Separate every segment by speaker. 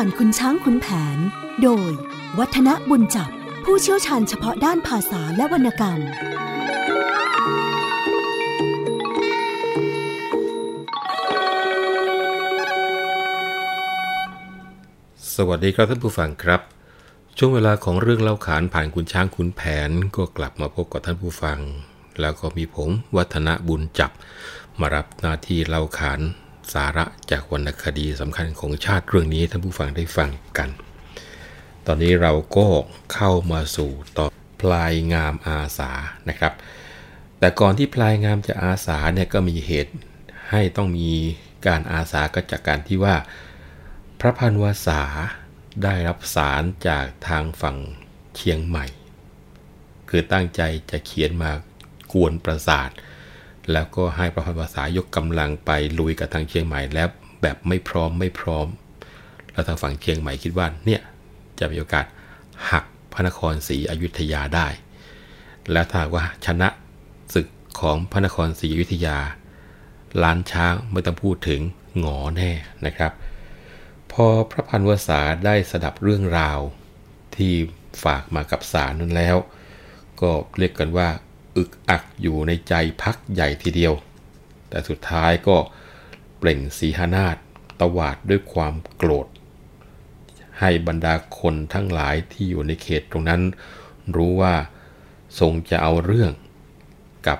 Speaker 1: ผ่านคุณช้างคุณแผน โดย วัฒนบุญจับ ผู้เชี่ยวชาญเฉพาะด้านภาษาและวรรณกรรม
Speaker 2: สวัสดีครับท่านผู้ฟังครับ ช่วงเวลาของเรื่องเล่าขานผ่านคุณช้างคุณแผนก็กลับมาพบกับท่านผู้ฟัง แล้วก็มีผมวัฒนบุญจับ มารับหน้าที่เล่าขาน สาระจากวรรณคดีสำคัญของชาติเรื่องนี้ท่านผู้ฟังได้ฟังกัน ตอนนี้เราก็เข้ามาสู่ตอนพลายงามอาสานะครับ แต่ก่อนที่พลายงามจะอาสาเนี่ยก็มีเหตุให้ต้องมีการอาสาก็จากการที่ว่า พระพันวษาได้รับสารจากทางฝั่งเชียงใหม่ คือตั้งใจจะเขียนมากวนประสาท แล้วก็ให้พระพันวษายกกำลังไปลุยกับทางเชียงใหม่แล้วแบบไม่พร้อมไม่พร้อม แล้วทางฝั่งเชียงใหม่คิดว่าเนี่ยจะมีโอกาสหักพระนครศรีอยุธยาได้ และถ้าว่าชนะศึกของพระนครศรีอยุธยา ล้านช้างไม่ต้องพูดถึงหงอแน่นะครับ พอพระพันวษาได้สดับเรื่องราวที่ฝากมากับสารนั้นแล้ว ก็เรียกกันว่า อึกอักอยู่ในใจพักใหญ่ทีเดียว แต่สุดท้ายก็เปล่งสีหนาฏตวาดด้วยความโกรธ ให้บรรดาคนทั้งหลายที่อยู่ในเขตตรงนั้น รู้ว่าทรงจะเอาเรื่องกับ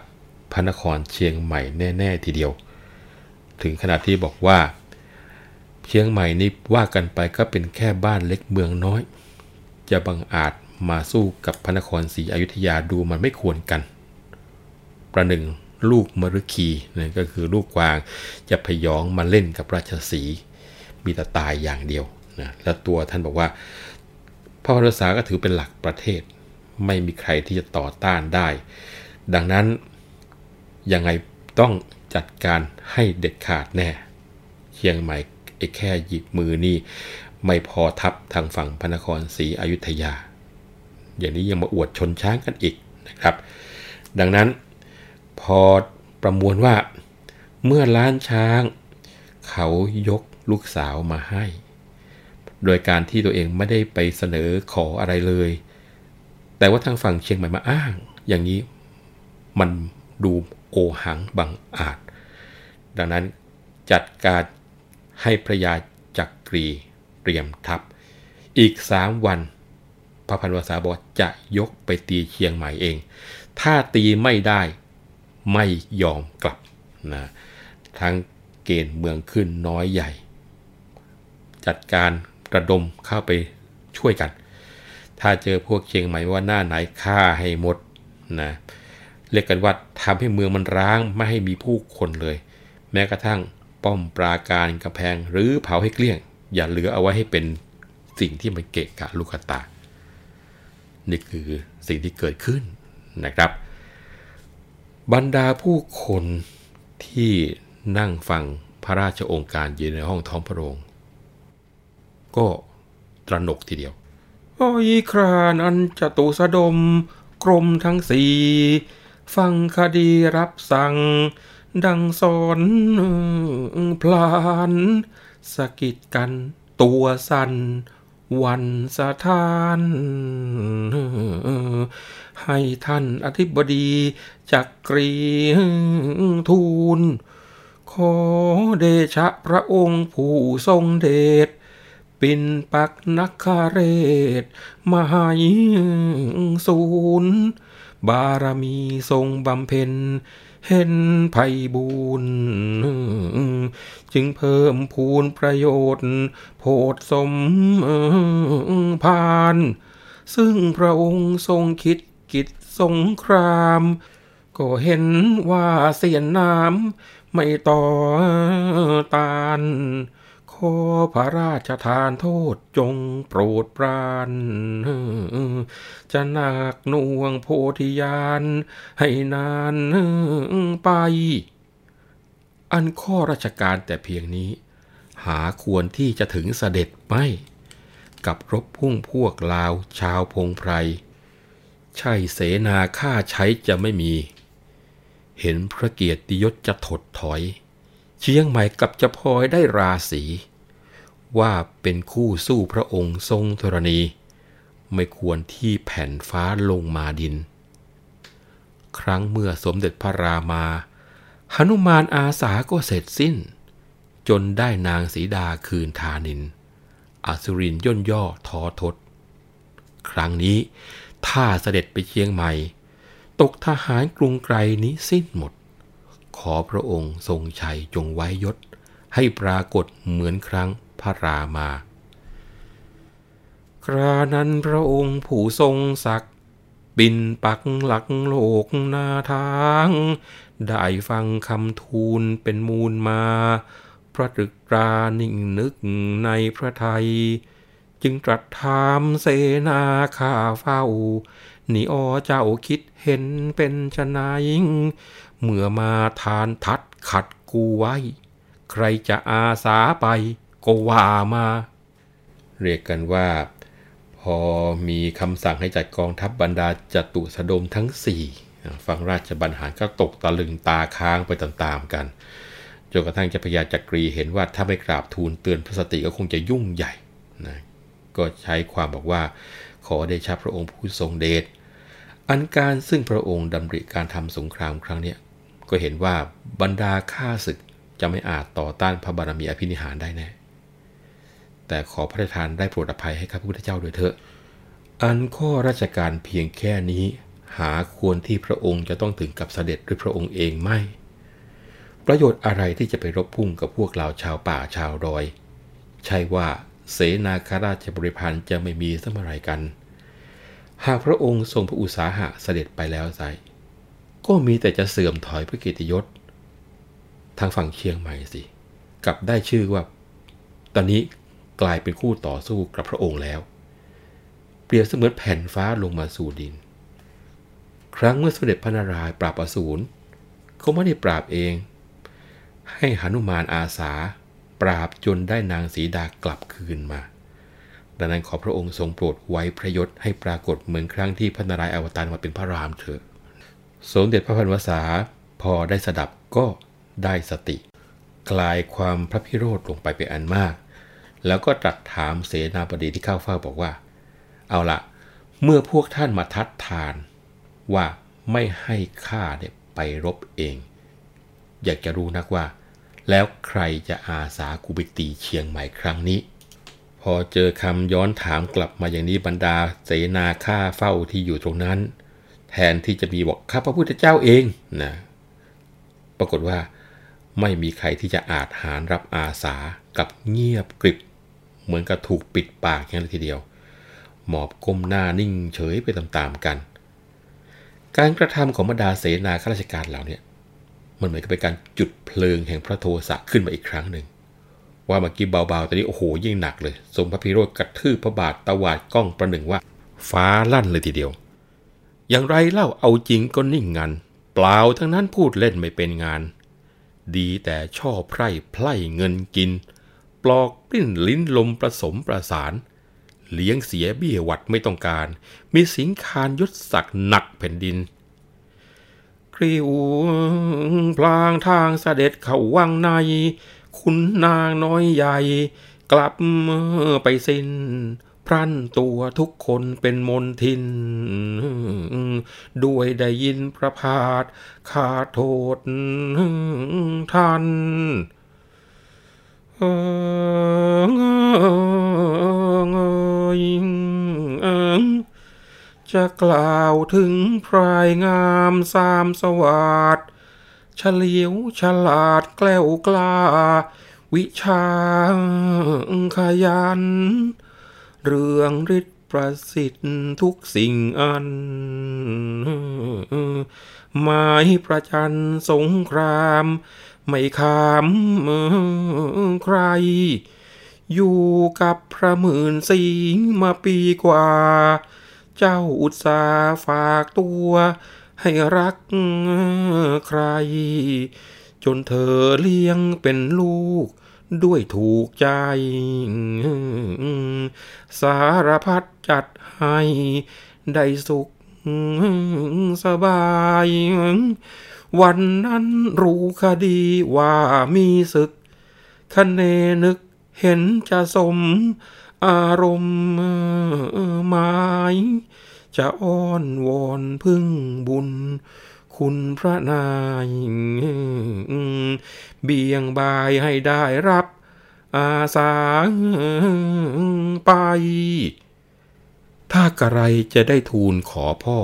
Speaker 2: พระนครเชียงใหม่แน่ ๆ ทีเดียว ถึงขนาดที่บอกว่า เชียงใหม่นี่ว่ากันไปก็เป็นแค่บ้านเล็กเมืองน้อย จะบังอาจมาสู้กับพระนครศรีอยุธยาดูมันไม่ควรกัน ประหนึ่งลูกมฤคีนั่ก็คือลูกกวางจะพยองมาเล่นกับราชสีมีแต่ตายอย่างเดียวนะแล้วตัวท่านบอกว่าพระพรษาก็ถือเป็นหลักประเทศ ไม่มีใครที่จะต่อต้านได้ ดังนั้นยังไงต้องจัดการให้เด็ดขาดแน่เชียงใหม่ไอ้แค่หยิบมือนี่ไม่พอทับทางฝั่งพระนครศรีอยุธยา อย่างนี้ยังมาอวดชนช้างกันอีกนะครับ ดังนั้น พอประมวลว่า เมื่อล้านช้าง เขายกลูกสาวมาให้ โดยการที่ตัวเองไม่ได้ไปเสนอขออะไรเลย แต่ว่าทางฝั่งเชียงใหม่มาอ้าง อย่างนี้มันดูโอหังบังอาจ ดังนั้นจัดการให้พระยาจักกรีเตรียมทัพ อีกสามวันพระพันวษาบอกจะยกไปตีเชียงใหม่เอง ถ้าตีไม่ได้ ไม่ยอมกลับนะทั้งเกณฑ์เมืองขึ้นน้อยใหญ่ จัดการระดมเข้าไปช่วยกัน ถ้าเจอพวกเชียงใหม่ว่าหน้าไหนฆ่าให้หมดนะเรียกกันว่าทำให้เมืองมันร้างไม่ให้มีผู้คนเลย แม้กระทั่งป้อมปราการกระแพงหรือเผาให้เกลี้ยง อย่าเหลือเอาไว้ให้เป็นสิ่งที่มันเกะกะลูกตา นี่คือสิ่งที่เกิดขึ้นนะครับ บรรดาผู้คนที่นั่งฟังพระราชองค์การอยู่ในห้องท้องพระโรงก็ตระหนกทีเดียวโอ้ยครานันจะตุสดม กรมทั้งสี่ฟังคดีรับสั่ง ดังสอนพลานสะกิดกันตัวสั่น วันสะทาน ให้ท่านอธิบดีจักกรีทูล ขอเดชะพระองค์ผู้ทรงเดชปินปักนักคาเรศมหายศูนย์บารมีทรงบำเพ็ญ เห็นไพบูรณ์จึงเพิ่มพูนประโยชน์ โพดสมพาน ซึ่งพระองค์ทรงคิดกิจสงคราม ก็เห็นว่าเสียนน้ำไม่ต่อตาน ขอพระราชทานโทษจงโปรดปรานจะหนักหน่วงโพธิญาณให้นานไป อันข้อราชการแต่เพียงนี้ หาควรที่จะถึงเสด็จไม่ กับรบพุ่งพวกลาวชาวพงไพร ใช่เสนาค่าใช้จะไม่มี เห็นพระเกียรติยศจะถดถอย เชียงใหม่กับจะพลอยได้ราศีว่าเป็นคู่สู้พระองค์ทรงธรณี ไม่ควรที่แผ่นฟ้าลงมาดิน ครั้งเมื่อสมเด็จพระรามาหนุมานอาสาก็เสร็จสิ้น จนได้นางสีดาคืนทานินอสุรินย่นย่อท้อทศ ครั้งนี้ถ้าเสด็จไปเชียงใหม่ ตกทหารกรุงไกรนี้สิ้นหมด ขอพระองค์ทรงชัยจงไว้ยศ ให้ปรากฏเหมือนครั้งพระรามา ครานั้นพระองค์ผู้ทรงศักดิ์บินปักหลักโลกนาทาง ได้ฟังคำทูลเป็นมูลมา พระตรึกตรานิ่งนึกในพระไทย จึงตรัสถามเสนาข้าเฝ้า นี่อเจ้าคิดเห็นเป็นชนาย เมื่อมาทานทัดขัดกูไว้ ใครจะอาสาไปก็ว่ามา เรียกกันว่า พอมีคำสั่งให้จัดกองทัพบรรดาจตุสดมทั้งสี่ฟังราชบัญหารก็ตกตะลึงตาค้างไปตามๆกันจนกระทั่งจะพยาจักรีเห็นว่าถ้าไม่กราบทูลเตือนพระสติก็คงจะยุ่งใหญ่นะก็ใช้ความบอกว่าขอเดชะพระองค์ผู้ทรงเดช อันการซึ่งพระองค์ดำริการทำสงครามครั้งนี้ ก็เห็นว่าบรรดาข้าศึกจะไม่อาจต่อต้านพระบารมีอภินิหารได้แน่ แต่ขอพระราชทานได้โปรดอภัยให้ข้าพระพุทธเจ้าด้วยเถอะ อันข้อราชการเพียงแค่นี้ หาควรที่พระองค์จะต้องถึงกับเสด็จด้วยพระองค์เองไม่ ประโยชน์อะไรที่จะไปรบพุ่งกับพวกเราชาวป่าชาวรอย ใช่ว่าเสนาคราชบริพันธ์จะไม่มีสมไรกัน หากพระองค์ทรงพระอุตสาหะเสด็จไปแล้วไซ ก็มีแต่จะเสื่อมถอยพระกียรติยศ ทางฝั่งเชียงใหม่สิ กลับได้ชื่อว่า ตอนนี้กลายเป็นคู่ต่อสู้กับพระองค์แล้ว เปรียบเสมือนแผ่นฟ้าลงมาสู่ดิน ครั้งเมื่อสมเด็จพระนารายณ์ปราบอสูรเขาไม่ได้ปราบเอง ให้หนุมานอาสา ปราบจนได้นางสีดากลับคืนมาดังนั้นขอพระองค์ทรงโปรดไว้พระยศให้ปรากฏเหมือนครั้งที่พระนารายณ์อวตารมาเป็นพระรามเถอะ สมเด็จพระพันวษาพอได้สดับก็ได้สติ กลายความพระพิโรธลงไปเป็นอันมาก แล้วก็ตรัสถามเสนาบดีที่เข้าเฝ้าบอกว่า เอาละเมื่อพวกท่านมาทัดทาน ว่าไม่ให้ข้าเนี่ยไปรบเอง อยากจะรู้นักว่า แล้วใครจะอาสากุบิตีเชียงใหม่ครั้งนี้ พอเจอคำย้อนถามกลับมาอย่างนี้บรรดาเสนาข้าเฝ้าที่อยู่ตรงนั้น แทนที่จะมีบอกข้าพระพุทธเจ้าเองนะปรากฏว่าไม่มีใครที่จะอาจหารรับอาสากับเงียบกริบ เหมือนกับถูกปิดปากอย่างนี้ทีเดียว หมอบก้มหน้านิ่งเฉยไปตามๆกัน การกระทำของบรรดาเสนาข้าราชการเหล่านี้มันเหมือนกับเป็นการจุดเพลิงแห่งพระโทสะขึ้นมาอีกครั้งหนึ่ง ว่าเมื่อกี้เบาๆตอนนี้โอ้โหยิ่งหนักเลยทรงพระพิโรธกระทืบพระบาทตะวาดกล้องประหนึ่งว่า ฟ้าลั่นเลยทีเดียว อย่างไรเล่าเอาจริงก็นิ่งงัน เปล่าทั้งนั้นพูดเล่นไม่เป็นงาน ดีแต่ช่อไพร่ไพร่เงินกิน ปลอกปลิ้นลิ้นลมผสมประสาน เลี้ยงเสียเบี้ยวัดไม่ต้องการ มีสิงคารยศศักดิ์หนักแผ่นดินกริวพลางทางเสด็จเข้าวังใน คุณนางน้อยใหญ่ กลับไปสิ้น พรันตัวทุกคนเป็นมนทิน ด้วยได้ยินประพาสขาโทษท่านเออจะกล่าวถึงพรายงามสามสวัสดเฉลียวฉลาดแกล้วกล้า วิชาขยัน เรื่องฤทธิ์ประสิทธิ์ทุกสิ่งอัน หมายประจันสงคราม ไม่ขามใคร อยู่กับพระหมื่นสิงมาปีกว่า เจ้าอุตสาฝากตัวให้รักใคร จนเธอเลี้ยงเป็นลูก ด้วยถูกใจ สารพัดจัดให้ ได้สุขสบาย วันนั้นรู้คดีว่ามีศึกคะเนนึกเห็นจะสม อารมณ์หมาย จะอ้อนวอนพึ่งบุญ คุณพระนาย เบี่ยงบายให้ได้รับ อาสาไป ถ้ากระไรจะได้ทูลขอพ่อ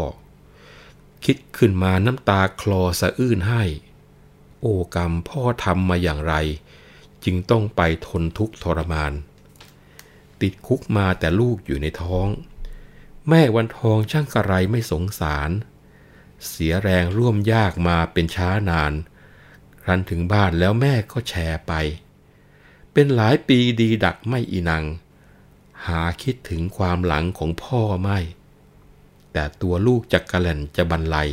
Speaker 2: คิดขึ้นมาน้ำตาคลอสะอื้นให้ โอกรรมพ่อทำมาอย่างไร จึงต้องไปทนทุกข์ทรมาน ติดคุกมาแต่ลูกอยู่ในท้อง แม่วันทองช่างกระไรไม่สงสาร เสียแรงร่วมยากมาเป็นช้านาน ครั้นถึงบ้านแล้วแม่ก็แชร์ไป เป็นหลายปีดีดักไม่อีนัง หาคิดถึงความหลังของพ่อไม่ แต่ตัวลูกจักกะแล่นจะบรรลัย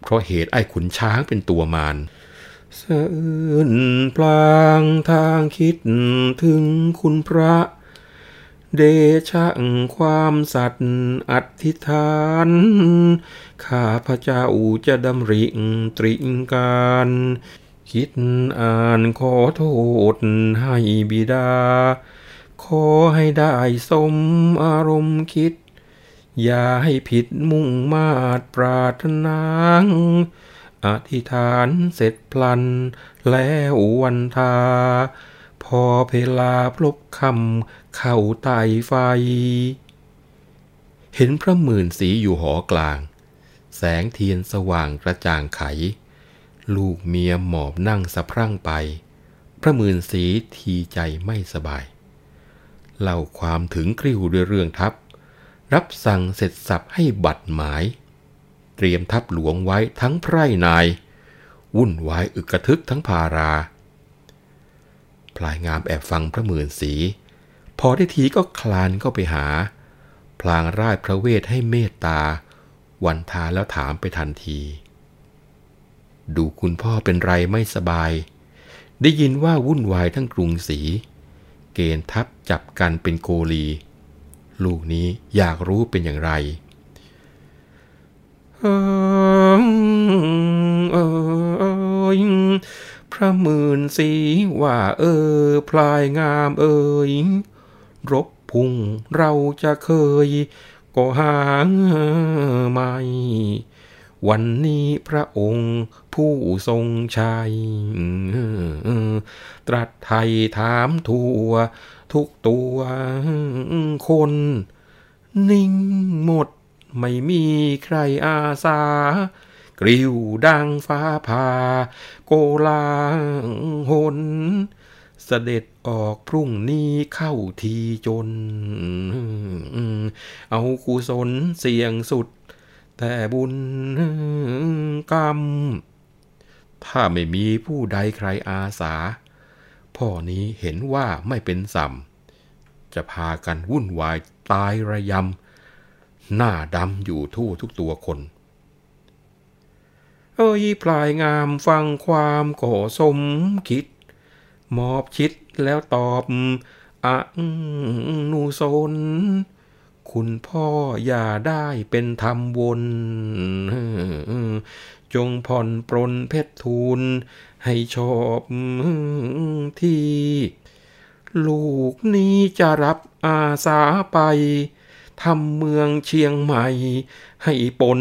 Speaker 2: เพราะเหตุไอ้ขุนช้างเป็นตัวมารสะอื้นพลางทางคิดถึงคุณพระ เดชะความสัตย์อธิษฐาน ข้าพระเจ้าจะดำริตริงการ คิดอ่านขอโทษให้บิดา ขอให้ได้สมอารมณ์คิด อย่าให้ผิดมุ่งมาตรปรารถนาอธิษฐานเสร็จพลัน แล้ววันทา พอเพลาพลบคำเข้าไต่ไฟ เห็นพระหมื่นสีอยู่หอกลาง แสงเทียนสว่างกระจ่างไข ลูกเมียหมอบนั่งสะพรั่งไป พระมื่นสีทีใจไม่สบาย เล่าความถึงกริ้วด้วยเรื่องทัพ รับสั่งเสร็จสับให้บัตรหมาย เตรียมทัพหลวงไว้ทั้งไพร่นาย วุ่นวายอึกกระทึกทั้งพารา พลายงามแอบฟังพระมื่นสี พอได้ทีก็คลานเข้าไปหา พลางร่ายพระเวทให้เมตตา วันทาแล้วถามไปทันที ดูคุณพ่อเป็นไรไม่สบาย ได้ยินว่าวุ่นวายทั้งกรุงศรี เกณฑ์ทัพจับกันเป็นโกลี ลูกนี้อยากรู้เป็นอย่างไรเออเออพระหมื่นสีว่าเออ พลายงามเอ่ยรบพุ่งเราจะเคยก็หางไม่ วันนี้พระองค์ผู้ทรงชัยตรัสไทยถามทั่ว ทุกตัวคน นิ่งหมดไม่มีใครอาสากริ้วดังฟ้าผ่าโกลาหนเสด็จออกพรุ่งนี้เข้าทีจน เอากุศลเสี่ยงสุด แต่บุญกรรม ถ้าไม่มีผู้ใดใครอาสา พ่อนี้เห็นว่าไม่เป็นสัมจะพากันวุ่นวายตายระยำ หน้าดำอยู่ทั่วทุกตัวคน เอ้ยพลายงามฟังความก่อสมคิด มอบชิดแล้วตอบอนูสน คุณพ่ออย่าได้เป็นธรรมวนจงผ่อนปรนเพชรทูล ให้ชอบที่ ลูกนี้จะรับอาสาไปทำเมืองเชียงใหม่ ให้ปน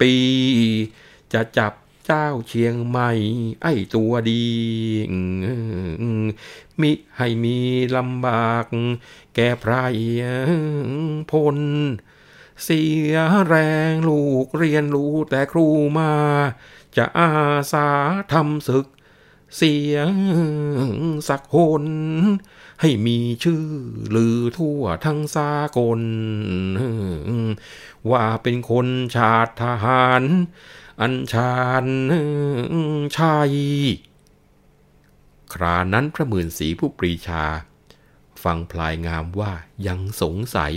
Speaker 2: ปี จะจับ เจ้าเชียงใหม่ ไอ้ตัวดี มิให้มีลำบาก แก่ไพรพล เสียแรงลูกเรียนรู้แต่ครูมา จะอาสาทำศึก เสียงสักคนให้มีชื่อลือทั่วทั้งสากล ว่าเป็นคนชาติทหาร อัญชานชัยครานั้นพระหมื่นสีผู้ปรีชา ฟังพลายงามว่ายังสงสัย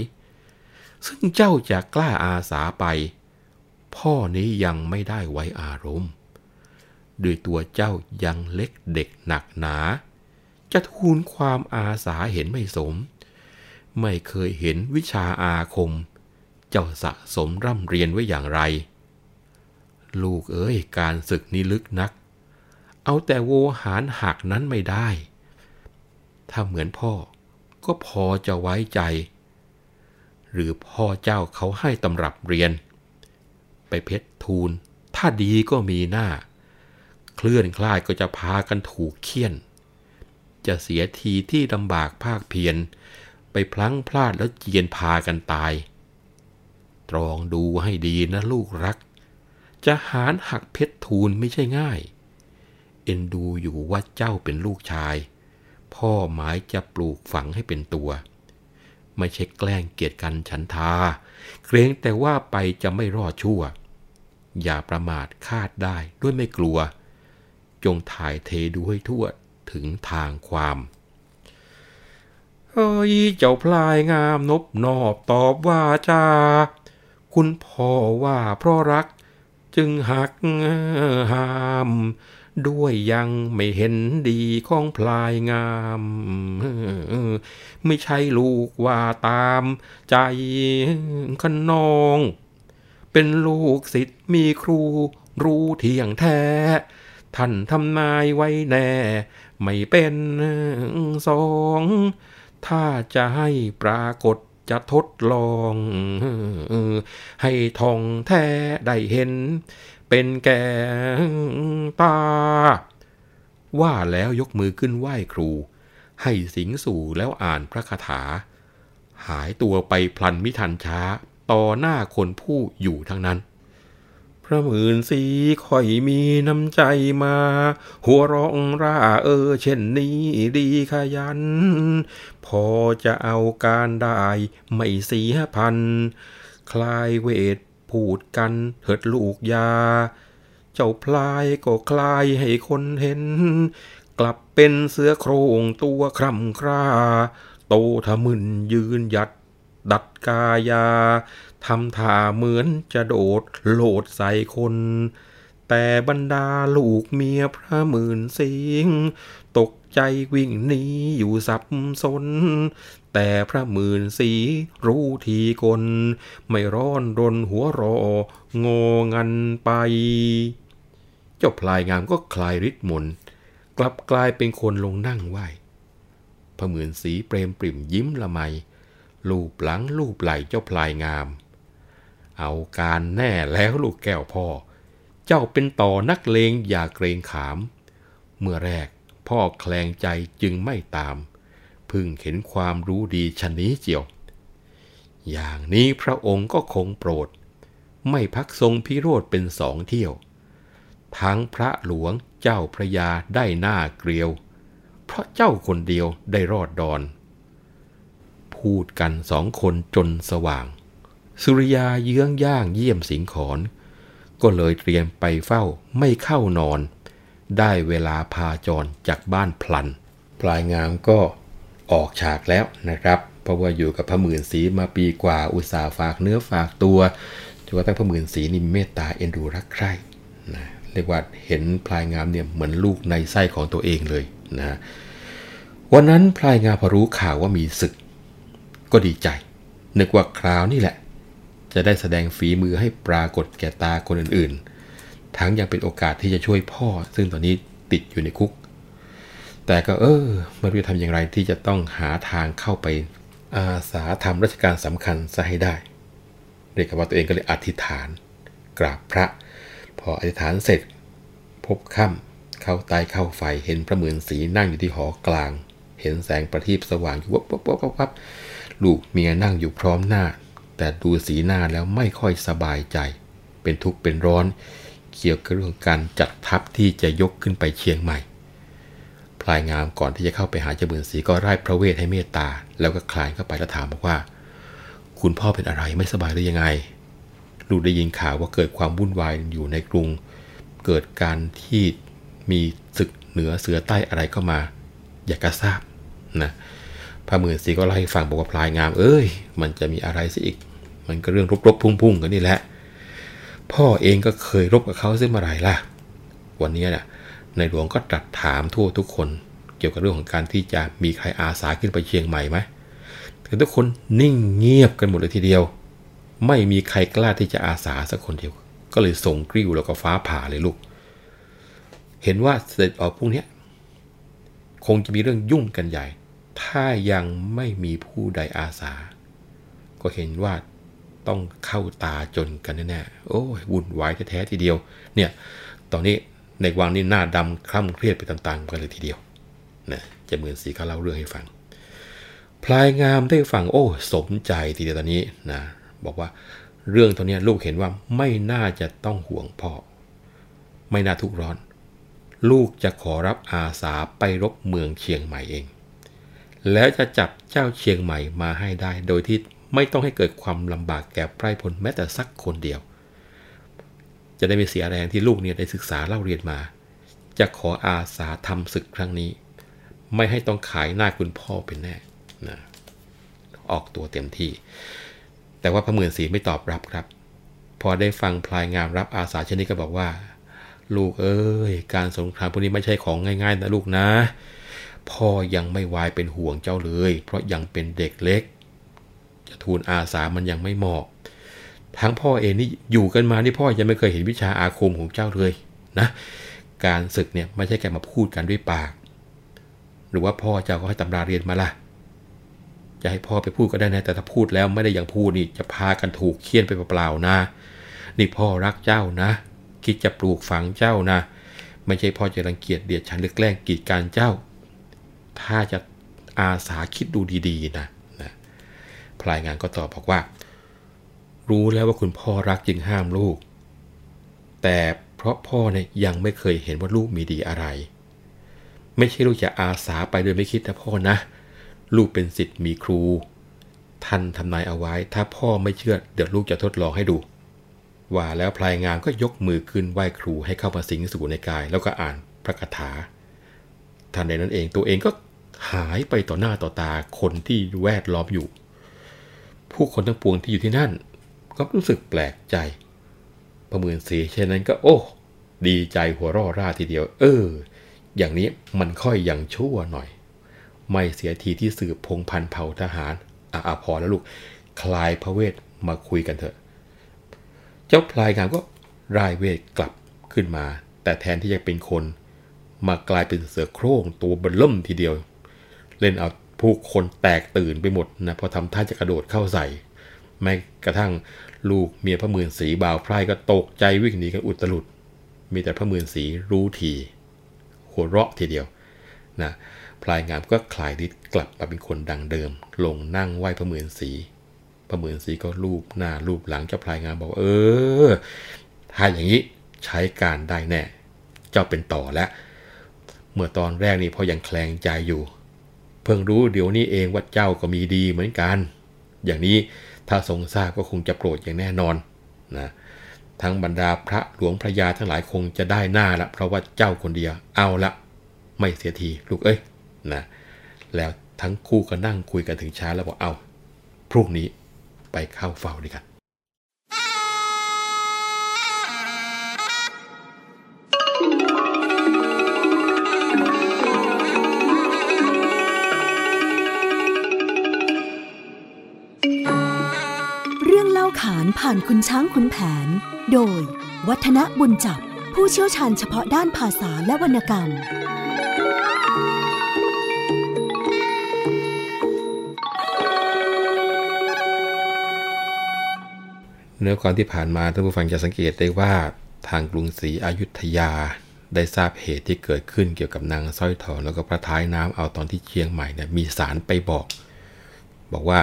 Speaker 2: ซึ่งเจ้าจะกล้าอาสาไป พ่อนี้ยังไม่ได้ไว้อารมณ์ด้วยตัวเจ้ายังเล็กเด็กหนักหนา จะทูลความอาสาเห็นไม่สม ไม่เคยเห็นวิชาอาคม เจ้าสะสมร่ำเรียนไว้อย่างไร ลูกเอ้ยการศึกนี้ลึกนัก เอาแต่โวหารหักนั้นไม่ได้ ถ้าเหมือนพ่อก็พอจะไว้ใจ หรือพ่อเจ้าเขาให้ตำรับเรียน ไปเพชรทูล ถ้าดีก็มีหน้า เคลื่อนคลายก็จะพากันถูกเคี่ยน จะเสียทีที่ลำบากภาคเพียรไปพลั้งพลาดแล้วเจียนพากันตาย ตรองดูให้ดีนะลูกรัก จะหารหักเพชรทูลไม่ใช่ง่าย เอ็นดูอยู่ว่าเจ้าเป็นลูกชาย พ่อหมายจะปลูกฝังให้เป็นตัว ไม่ใช่แกล้งเกียดกันฉันทา เกรงแต่ว่าไปจะไม่รอดชั่ว อย่าประมาทคาดได้ด้วยไม่กลัว จงถ่ายเทดูให้ทั่วถึงทางความเฮ้ยเจ้าพลายงามนบนอบตอบว่าจาคุณพ่อว่าเพราะรัก จึงหักห้าม ด้วยยังไม่เห็นดีของพลายงาม ไม่ใช่ลูกว่าตามใจขนอง เป็นลูกศิษย์มีครูรู้เที่ยงแท้ ท่านทำนายไว้แน่ ไม่เป็นสอง ถ้าจะให้ปรากฏ จะทดลองให้ทองแท้ได้เห็น เป็นแก่ตา ว่าแล้วยกมือขึ้นไหว้ครู ให้สิงสู่แล้วอ่านพระคาถา หายตัวไปพลันมิทันช้า ต่อหน้าคนผู้อยู่ทั้งนั้น พระหมื่นสีค่อยมีน้ำใจมา หัวร้องร่าเออ เช่นนี้ดีขยัน พอจะเอาการได้ไม่เสียพัน คลายเวทพูดกันเถิดลูกยา เจ้าพลายก็คลายให้คนเห็น กลับเป็นเสือโครงตัวคร่ำคร่า โตทะมึนยืนหยัดดัดกายา ทำท่าเหมือนจะโดดโหลดใส่คน แต่บรรดาลูกเมียพระหมื่นสิงตกใจวิ่งหนีอยู่สับสน แต่พระหมื่นสีรู้ทีกล ไม่ร้อนรนหัวรองงันไป เจ้าพลายงามก็คลายฤทธิ์มนกลับกลายเป็นคนลงนั่งไหวพระหมื่นสีเปรมปริ่มยิ้มละไม ลูบหลังลูบไหลเจ้าพลายงาม เอาการแน่แล้วลูกแก้วพ่อ เจ้าเป็นต่อนักเลงอย่าเกรงขาม เมื่อแรกพ่อแคลงใจจึงไม่ตาม พึ่งเห็นความรู้ดีชนนี้เจียว อย่างนี้พระองค์ก็คงโปรด ไม่พักทรงพิโรธเป็นสองเที่ยว ทั้งพระหลวงเจ้าพระยาได้หน้าเกลียว เพราะเจ้าคนเดียวได้รอดดอน พูดกันสองคนจนสว่าง สุริยาเยื้องย่างเยี่ยมสิงขอนก็เลยเตรียมไปเฝ้าไม่เข้านอน ได้เวลาพาจรจากบ้านพลันปลายงามก็ออกฉากแล้วนะครับ เพราะว่าอยู่กับพระหมื่นสีมาปีกว่าอุตสาห์ฝากเนื้อฝากตัวจนกระทั่งพระหมื่นสีนี่เมตตาเอ็นดูรักใคร่นะเรียกว่าเห็นพลายงามเนี่ยเหมือนลูกในไส้ของตัวเองเลยนะวันนั้นพลายงามพอรู้ข่าวว่ามีศึก ก็ดีใจ นึกว่าคราวนี่แหละ จะได้แสดงฝีมือให้ปรากฏแก่ตาคนอื่นๆ ทั้งยังเป็นโอกาสที่จะช่วยพ่อ ซึ่งตอนนี้ติดอยู่ในคุก แต่ก็เออไม่รู้จะทำอย่างไรที่จะต้องหาทางเข้าไปอาสาทำราชการสำคัญซะให้ได้ เรียกว่าตัวเองก็เลยอธิษฐาน กราบพระ พออธิษฐานเสร็จ พบค่ำเข้าใต้เข้าไฟเห็นพระหมื่นสีนั่งอยู่ที่หอกลาง เห็นแสงประทีปสว่างอยู่วับวับวับวับวับลูกเมียนั่งอยู่พร้อมหน้า แต่ดูสีหน้าแล้วไม่ค่อยสบายใจ เป็นทุกข์เป็นร้อน เกี่ยวกับเรื่องการจัดทัพที่จะยกขึ้นไปเชียงใหม่ พลายงามก่อนที่จะเข้าไปหาเจ้าหมื่นสีก็ไร้พระเวทให้เมตตา แล้วก็คลานเข้าไปแล้วถามบอกว่า คุณพ่อเป็นอะไรไม่สบายหรือยังไง ลูกได้ยินข่าวว่าเกิดความวุ่นวายอยู่ในกรุง เกิดการที่มีศึกเหนือเสือใต้อะไรเข้ามา อยากจะทราบนะพระหมื่นสีก็เล่าให้ฟังบอกว่าพลายงามเอ้ย มันจะมีอะไรสิอีก มันก็เรื่องรบๆพุ่งๆกันนี่แหละ พ่อเองก็เคยรบกับเขาเส้นมาไรล่ะ วันนี้เนี่ยในหลวงก็ตรัสถามทั่วทุกคน เกี่ยวกับเรื่องของการที่จะมีใครอาสาขึ้นไปเชียงใหม่ไหมแต่ทุกคนนิ่งเงียบกันหมดเลยทีเดียว ไม่มีใครกล้าที่จะอาสาสักคนเดียว ก็เลยส่งกริ้วแล้วก็ฟ้าผ่าเลยลูก เห็นว่าเสร็จออกพวกนี้คงจะมีเรื่องยุ่งกันใหญ่ ถ้ายังไม่มีผู้ใดอาสา ก็เห็นว่า ต้องเข้าตาจนกันแน่ๆโอ้ยวุ่นวายแท้ๆทีเดียว เนี่ย ตอนนี้ในวังนี่หน้าดำคล่ำเครียดไปตามๆกันเลยทีเดียวนะจะเหมือนสีเขาเล่าเรื่องให้ฟัง พลายงามได้ฟังโอ้ สมใจทีเดียวตอนนี้นะบอกว่าเรื่องตัวนี้ลูกเห็นว่าไม่น่าจะต้องห่วงพ่อ ไม่น่าทุกร้อน ลูกจะขอรับอาสาไปรบเมืองเชียงใหม่เอง แล้วจะจับเจ้าเชียงใหม่มาให้ได้โดยที่ ไม่ต้องให้เกิดความลำบากแก่ไพร่พลแม้แต่สักคนเดียว จะได้ไม่เสียแรงที่ลูกเนี่ยได้ศึกษาเล่าเรียนมา จะขออาสาทำศึกครั้งนี้ ไม่ให้ต้องขายหน้าคุณพ่อเป็นแน่นะออกตัวเต็มที่ แต่ว่าพระหมื่นสีไม่ตอบรับครับ พอได้ฟังพลายงามรับอาสาเช่นนี้ก็บอกว่า ลูกเอ้ย การสงครามพวกนี้ไม่ใช่ของง่ายๆนะลูกนะ พ่อยังไม่วายเป็นห่วงเจ้าเลย เพราะยังเป็นเด็กเล็ก จะทูลอาสามันยังไม่เหมาะทั้งพ่อเองนี่อยู่กันมานี่พ่อยังไม่เคยเห็นวิชาอาคมของเจ้าเลยนะการศึกเนี่ยไม่ใช่แค่มาพูดกันด้วยปาก หรือว่าพ่อเจ้าก็ให้ตำราเรียนมาล่ะจะให้พ่อไปพูดก็ได้นะแต่ถ้าพูดแล้วไม่ได้อย่างพูดนี่จะพากันถูกเคี่ยนไปเปล่าๆนะ นี่พ่อรักเจ้านะ คิดจะปลูกฝังเจ้านะ ไม่ใช่พ่อจะรังเกียจเดียดฉันหรือแกล้งกีดการเจ้า ถ้าจะอาสาคิดดูดีๆนะนะ พลายงานก็ตอบบอกว่า รู้แล้วว่าคุณพ่อรักจึงห้ามลูก แต่เพราะพ่อเนี่ยยังไม่เคยเห็นว่าลูกมีดีอะไร ไม่ใช่ลูกจะอาสาไปโดยไม่คิดนะพ่อนะ ลูกเป็นสิทธิ์มีครู ท่านทำนายเอาไว้ ถ้าพ่อไม่เชื่อเดี๋ยวลูกจะทดลองให้ดู ว่าแล้วพลายงามก็ยกมือขึ้นไหว้ครูให้เข้ามาสิงสู่ในกาย แล้วก็อ่านพระคาถาทันใดนั้นเองตัวเองก็หายไปต่อหน้าต่อตาคนที่แวดล้อมอยู่ ผู้คนทั้งปวงที่อยู่ที่นั่น ก็รู้สึกแปลกใจ ประเมินสีเช่นนั้นก็โอ้ดีใจหัวร่อร่าทีเดียว เออ อย่างนี้มันค่อยยังชั่วหน่อย ไม่เสียทีที่สืบพงพันเผ่าทหารอ่าพอแล้วลูก คลายพระเวทมาคุยกันเถอะ เจ้าพลายงามก็รายเวทกลับขึ้นมา แต่แทนที่จะเป็นคน มากลายเป็นเสือโคร่งตัวเบลล่มทีเดียว เล่นเอา ผู้คนแตกตื่นไปหมดนะพอทำท่าจะกระโดดเข้าใส่แม้กระทั่งลูกเมียพระมื่นสีบ่าวไพร่ก็ตกใจวิ่งหนีกันอุตลุด มีแต่พระมื่นสีรู้ทีหัวเราะทีเดียวนะพลายงามก็คลายฤทธิ์กลับมาเป็นคนดังเดิม ลงนั่งไหว้พระมื่นสีพระมื่นสีก็รูปหน้ารูปหลังเจ้าพลายงามบอกเออถ้าอย่างนี้ใช้การได้แน่ เจ้าเป็นต่อแล้ว เมื่อตอนแรกนี่พอยังแคลงใจอยู่ พิ่งรู้เดี๋ยวนี้เองว่าเจ้าก็มีดีเหมือนกัน อย่างนี้ถ้าทรงทราบก็คงจะโปรดอย่างแน่นอนนะทั้งบรรดาพระหลวงพระยาทั้งหลายคงจะได้หน้าละ เพราะว่าเจ้าคนเดียวเอาละไม่เสียทีลูกเอ้ยนะแล้วทั้งคู่ก็นั่งคุยกันถึงเช้าแล้วบอกเอาพรุ่งนี้ไปเข้าเฝ้าดีกัน
Speaker 1: ล่าขานผ่านคุณช้างคุณแผน โดย วัฒนบุญจับ ผู้เชี่ยวชาญเฉพาะด้านภาษาและวรรณกรรม
Speaker 2: เนื้อความที่ผ่านมาท่านผู้ฟังจะสังเกตได้ว่าทางกรุงศรีอยุธยาได้ทราบเหตุที่เกิดขึ้นเกี่ยวกับนางสร้อยทองแล้วก็พระท้ายน้ำเอาตอนที่เชียงใหม่เนี่ยมีสารไปบอก บอกว่า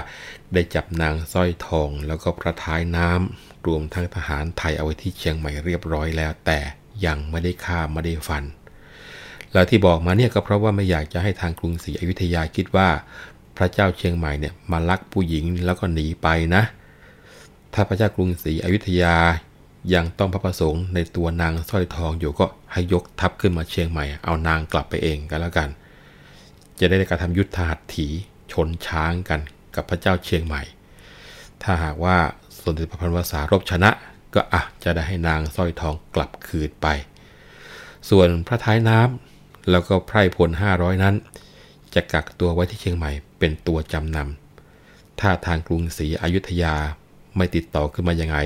Speaker 2: ได้จับนางสร้อยทองแล้วก็พระท้ายน้ำรวมทั้งทหารไทยเอาไว้ที่เชียงใหม่เรียบร้อยแล้ว แต่ยังไม่ได้ฆ่าไม่ได้ฟัน แล้วที่บอกมาเนี่ยก็เพราะว่าไม่อยากจะให้ทางกรุงศรีอยุธยาคิดว่า พระเจ้าเชียงใหม่เนี่ยมาลักผู้หญิงแล้วก็หนีไปนะ ถ้าพระเจ้ากรุงศรีอยุธยายังต้องพระประสงค์ในตัวนางสร้อยทองอยู่ก็ให้ยกทัพขึ้นมาเชียงใหม่ เอานางกลับไปเองกันแล้วกัน จะได้การะทำยุทธหัตถีชนช้างกัน กับพระเจ้าเชียงใหม่ ถ้าหากว่าสมเด็จพระพันวษารบชนะก็อะจะได้ให้นางสร้อยทองกลับคืนไป ส่วนพระท้ายน้ำแล้วก็ไพร่พล500นั้น จะกักตัวไว้ที่เชียงใหม่เป็นตัวจำนำ ถ้าทางกรุงศรีอยุธยาไม่ติดต่อขึ้นมายังไง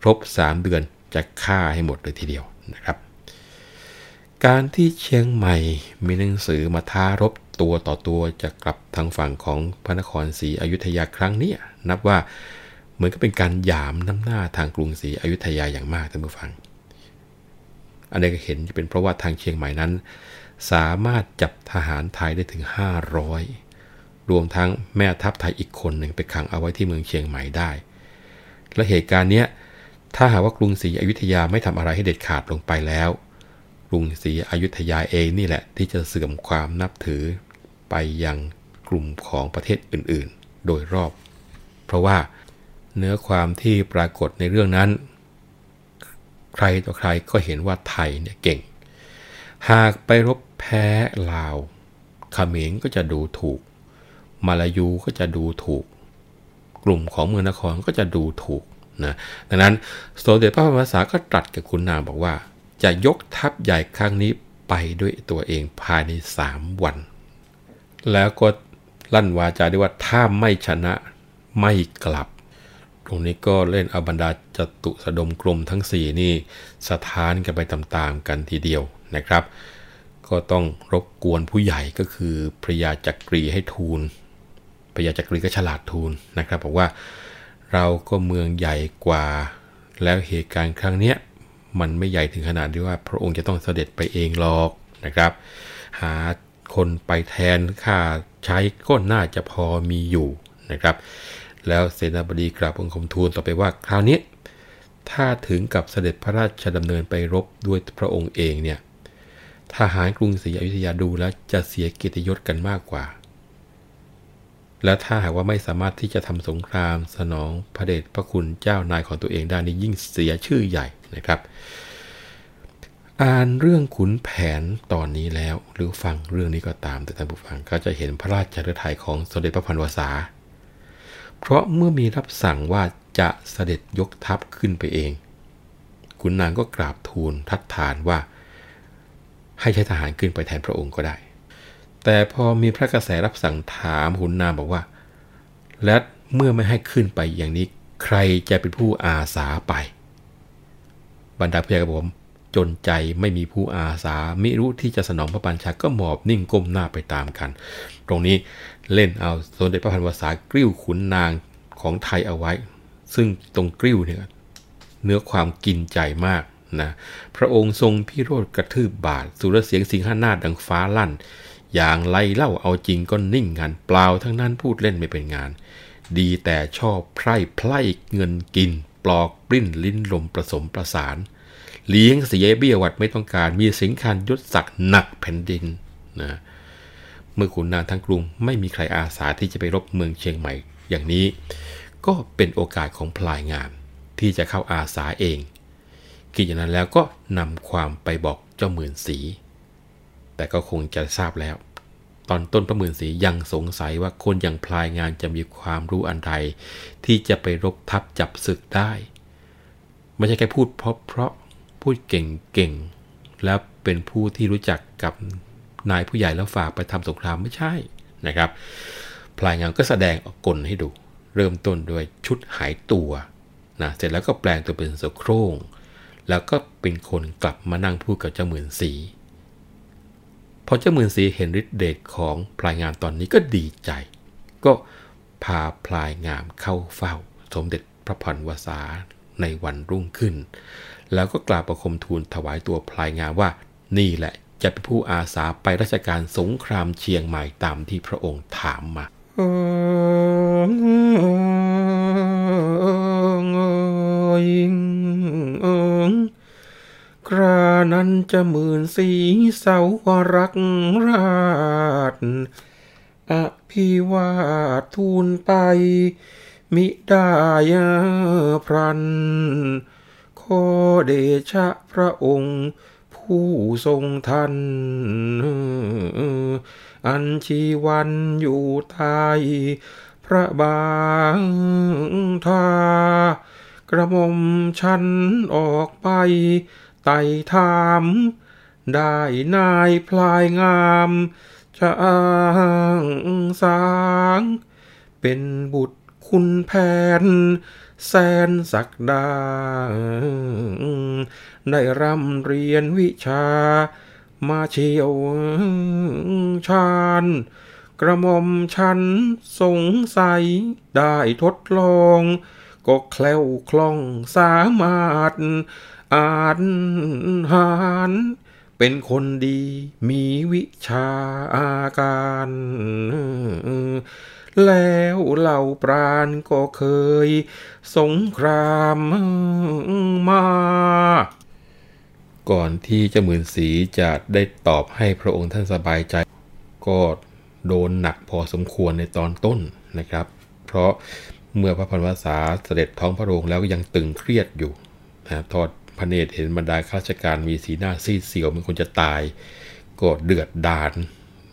Speaker 2: ครบ 3 เดือนจะฆ่าให้หมดเลยทีเดียวนะครับ การที่เชียงใหม่มีหนังสือมาท้ารบ ตัวต่อตัวจะกลับทางฝั่งของพระนครศรีอยุธยาครั้งนี้นับว่าเหมือนกับเป็นการหยามน้ำหน้าทางกรุงศรีอยุธยาอย่างมากท่านผู้ฟัง อันนี้ก็เห็นจะเป็นเพราะว่าทางเชียงใหม่นั้น สามารถจับทหารไทยได้ถึง 500 รวมทั้งแม่ทัพไทยอีกคนหนึ่งไปขังเอาไว้ที่เมืองเชียงใหม่ได้ และเหตุการณ์นี้ถ้าหากว่ากรุงศรีอยุธยาไม่ทำอะไรให้เด็ดขาดลงไปแล้ว กรุงศรีอยุธยาเองนี่แหละที่จะเสื่อมความนับถือ ไปยังกลุ่มของประเทศอื่นๆ โดยรอบ เพราะว่าเนื้อความที่ปรากฏในเรื่องนั้น ใครต่อใครก็เห็นว่าไทยเนี่ยเก่ง หากไปรบแพ้ลาวเขมรก็จะดูถูก มาลายูก็จะดูถูก กลุ่มของเมืองนครก็จะดูถูกนะดังนั้นสมเด็จพระพันวษาก็ตรัสกับคุณนางบอกว่า จะยกทัพใหญ่ครั้งนี้ไปด้วยตัวเองภายในสามวัน แล้วก็ลั่นวาจาได้ว่าถ้าไม่ชนะไม่กลับ ตรงนี้ก็เล่นอบรรดาจตุสดมกลมทั้งสี่นี่สถานกันไปตามๆกันทีเดียวนะครับ ก็ต้องรบกวนผู้ใหญ่ก็คือพระยาจักรีให้ทูลพระยาจักรีก็ฉลาดทูลนะครับบอกว่าเราก็เมืองใหญ่กว่า แล้วเหตุการณ์ครั้งนี้มันไม่ใหญ่ถึงขนาดที่ว่าพระองค์จะต้องเสด็จไปเองหรอกนะครับ หา คนไปแทนค่าใช้ก็น่าจะพอมีอยู่นะครับ แล้วเสนาบดีกราบองคมทูลต่อไปว่าคราวนี้ถ้าถึงกับเสด็จพระราชดำเนินไปรบด้วยพระองค์เองเนี่ยทหารกรุงศรีอยุธยาดูแล้วจะเสียเกียรติยศกันมากกว่า และถ้าหากว่าไม่สามารถที่จะทำสงครามสนองพระเดชพระคุณเจ้านายของตัวเองได้นี่ยิ่งเสียชื่อใหญ่นะครับ อ่านเรื่องขุนแผนตอนนี้แล้ว หรือฟังเรื่องนี้ก็ตามแต่ท่านผู้ฟังก็จะเห็นพระราชฤทัยของสมเด็จพระพันวษา เพราะเมื่อมีรับสั่งว่าจะเสด็จยกทัพขึ้นไปเอง ขุนนางก็กราบทูลทัดทานว่า ให้ใช้ทหารขึ้นไปแทนพระองค์ก็ได้ แต่พอมีพระกระแสรับสั่งถามขุนนางบอกว่า และเมื่อไม่ให้ขึ้นไปอย่างนี้ใครจะเป็นผู้อาสาไป บรรดาพยากรผม จนใจไม่มีผู้อาสามิรู้ที่จะสนองพระบัญชาก็หมอบนิ่งก้มหน้าไปตามกัน ตรงนี้เล่นเอาสมเด็จพระพันวษากริ้วขุนนางของไทยเอาไว้ ซึ่งตรงกริ้วเนี่ยเนื้อความกินใจมากนะพระองค์ทรงพิโรธกระทืบบาทสุรเสียงสิงหนาดังฟ้าลั่น อย่างไรเล่าเอาจริงก็นิ่งงานเปล่าทั้งนั้นพูดเล่นไม่เป็นงาน ดีแต่ชอบไพร่ไพร่เงินกิน ปลอกปลิ้นลิ้นลมผสมประสาน เลี้ยงเสียเบี้ยวัดไม่ต้องการ มีสิงคานยศศักดิ์หนักแผ่นดินนะเมื่อขุนนางทั้งกรุงไม่มีใครอาสาที่จะไปรบเมืองเชียงใหม่อย่างนี้ ก็เป็นโอกาสของพลายงามที่จะเข้าอาสาเองคิดอย่างนั้นแล้วก็นำความไปบอกเจ้าหมื่นสี แต่ก็คงจะทราบแล้ว ตอนต้นพระหมื่นสียังสงสัยว่าคนอย่างพลายงานจะมีความรู้อันใด ที่จะไปรบทับจับศึกได้ ไม่ใช่แค่พูดเพราะเพราะ พูดเก่งๆ แล้วเป็นผู้ที่รู้จักกับนายผู้ใหญ่แล้วฝากไปทำสงครามไม่ใช่นะครับ พลายงามก็แสดงออกกลให้ดู เริ่มต้นด้วยชุดหายตัวนะเสร็จแล้วก็แปลงตัวเป็นเสือโครง แล้วก็เป็นคนกลับมานั่งพูดกับเจ้าหมื่นสีพอเจ้าหมื่นสีเห็นฤทธิ์เดชของพลายงามตอนนี้ก็ดีใจ ก็พาพลายงามเข้าเฝ้า สมเด็จพระพันวษาในวันรุ่งขึ้น แล้วก็กราบประคมทูลถวายตัวพลายงามว่า นี่แหละจะเป็นผู้อาสาไปราชการสงครามเชียงใหม่ตามที่พระองค์ถามมา
Speaker 3: ครานั้นจะหมื่นสีเสาวรักราชอภิวาทูลไป มิได้พรัน เดชะพระองค์ ผู้ทรงทัน อันชีวันอยู่ไทยพระบางทากระมมชันออกไปไต่ถาม ได้นายพลายงามจะอ้างสาง เป็นบุตรคุณแผน แสนสักดา ได้ร่ำเรียนวิชา
Speaker 2: มาเชียวชาญ กระหม่อมฉันสงสัยได้ทดลอง ก็แคล้วคล่องสามารถอ่านหารเป็นคนดีมีวิชาอาการ แล้วเหล่าปราณก็เคย สงครามมา
Speaker 4: ก่อนที่เจ้าหมื่นสีจะได้ตอบให้พระองค์ท่านสบายใจ ก็โดนหนักพอสมควรในตอนต้นนะครับ เพราะเมื่อพระพันวษาเสด็จท้องพระโรงแล้วก็ยังตึงเครียดอยู่นะทอดพระเนตรเห็นบรรดาข้าราชการมีสีหน้าซีดเสียวมือนคนจะตาย ก็เดือดดาล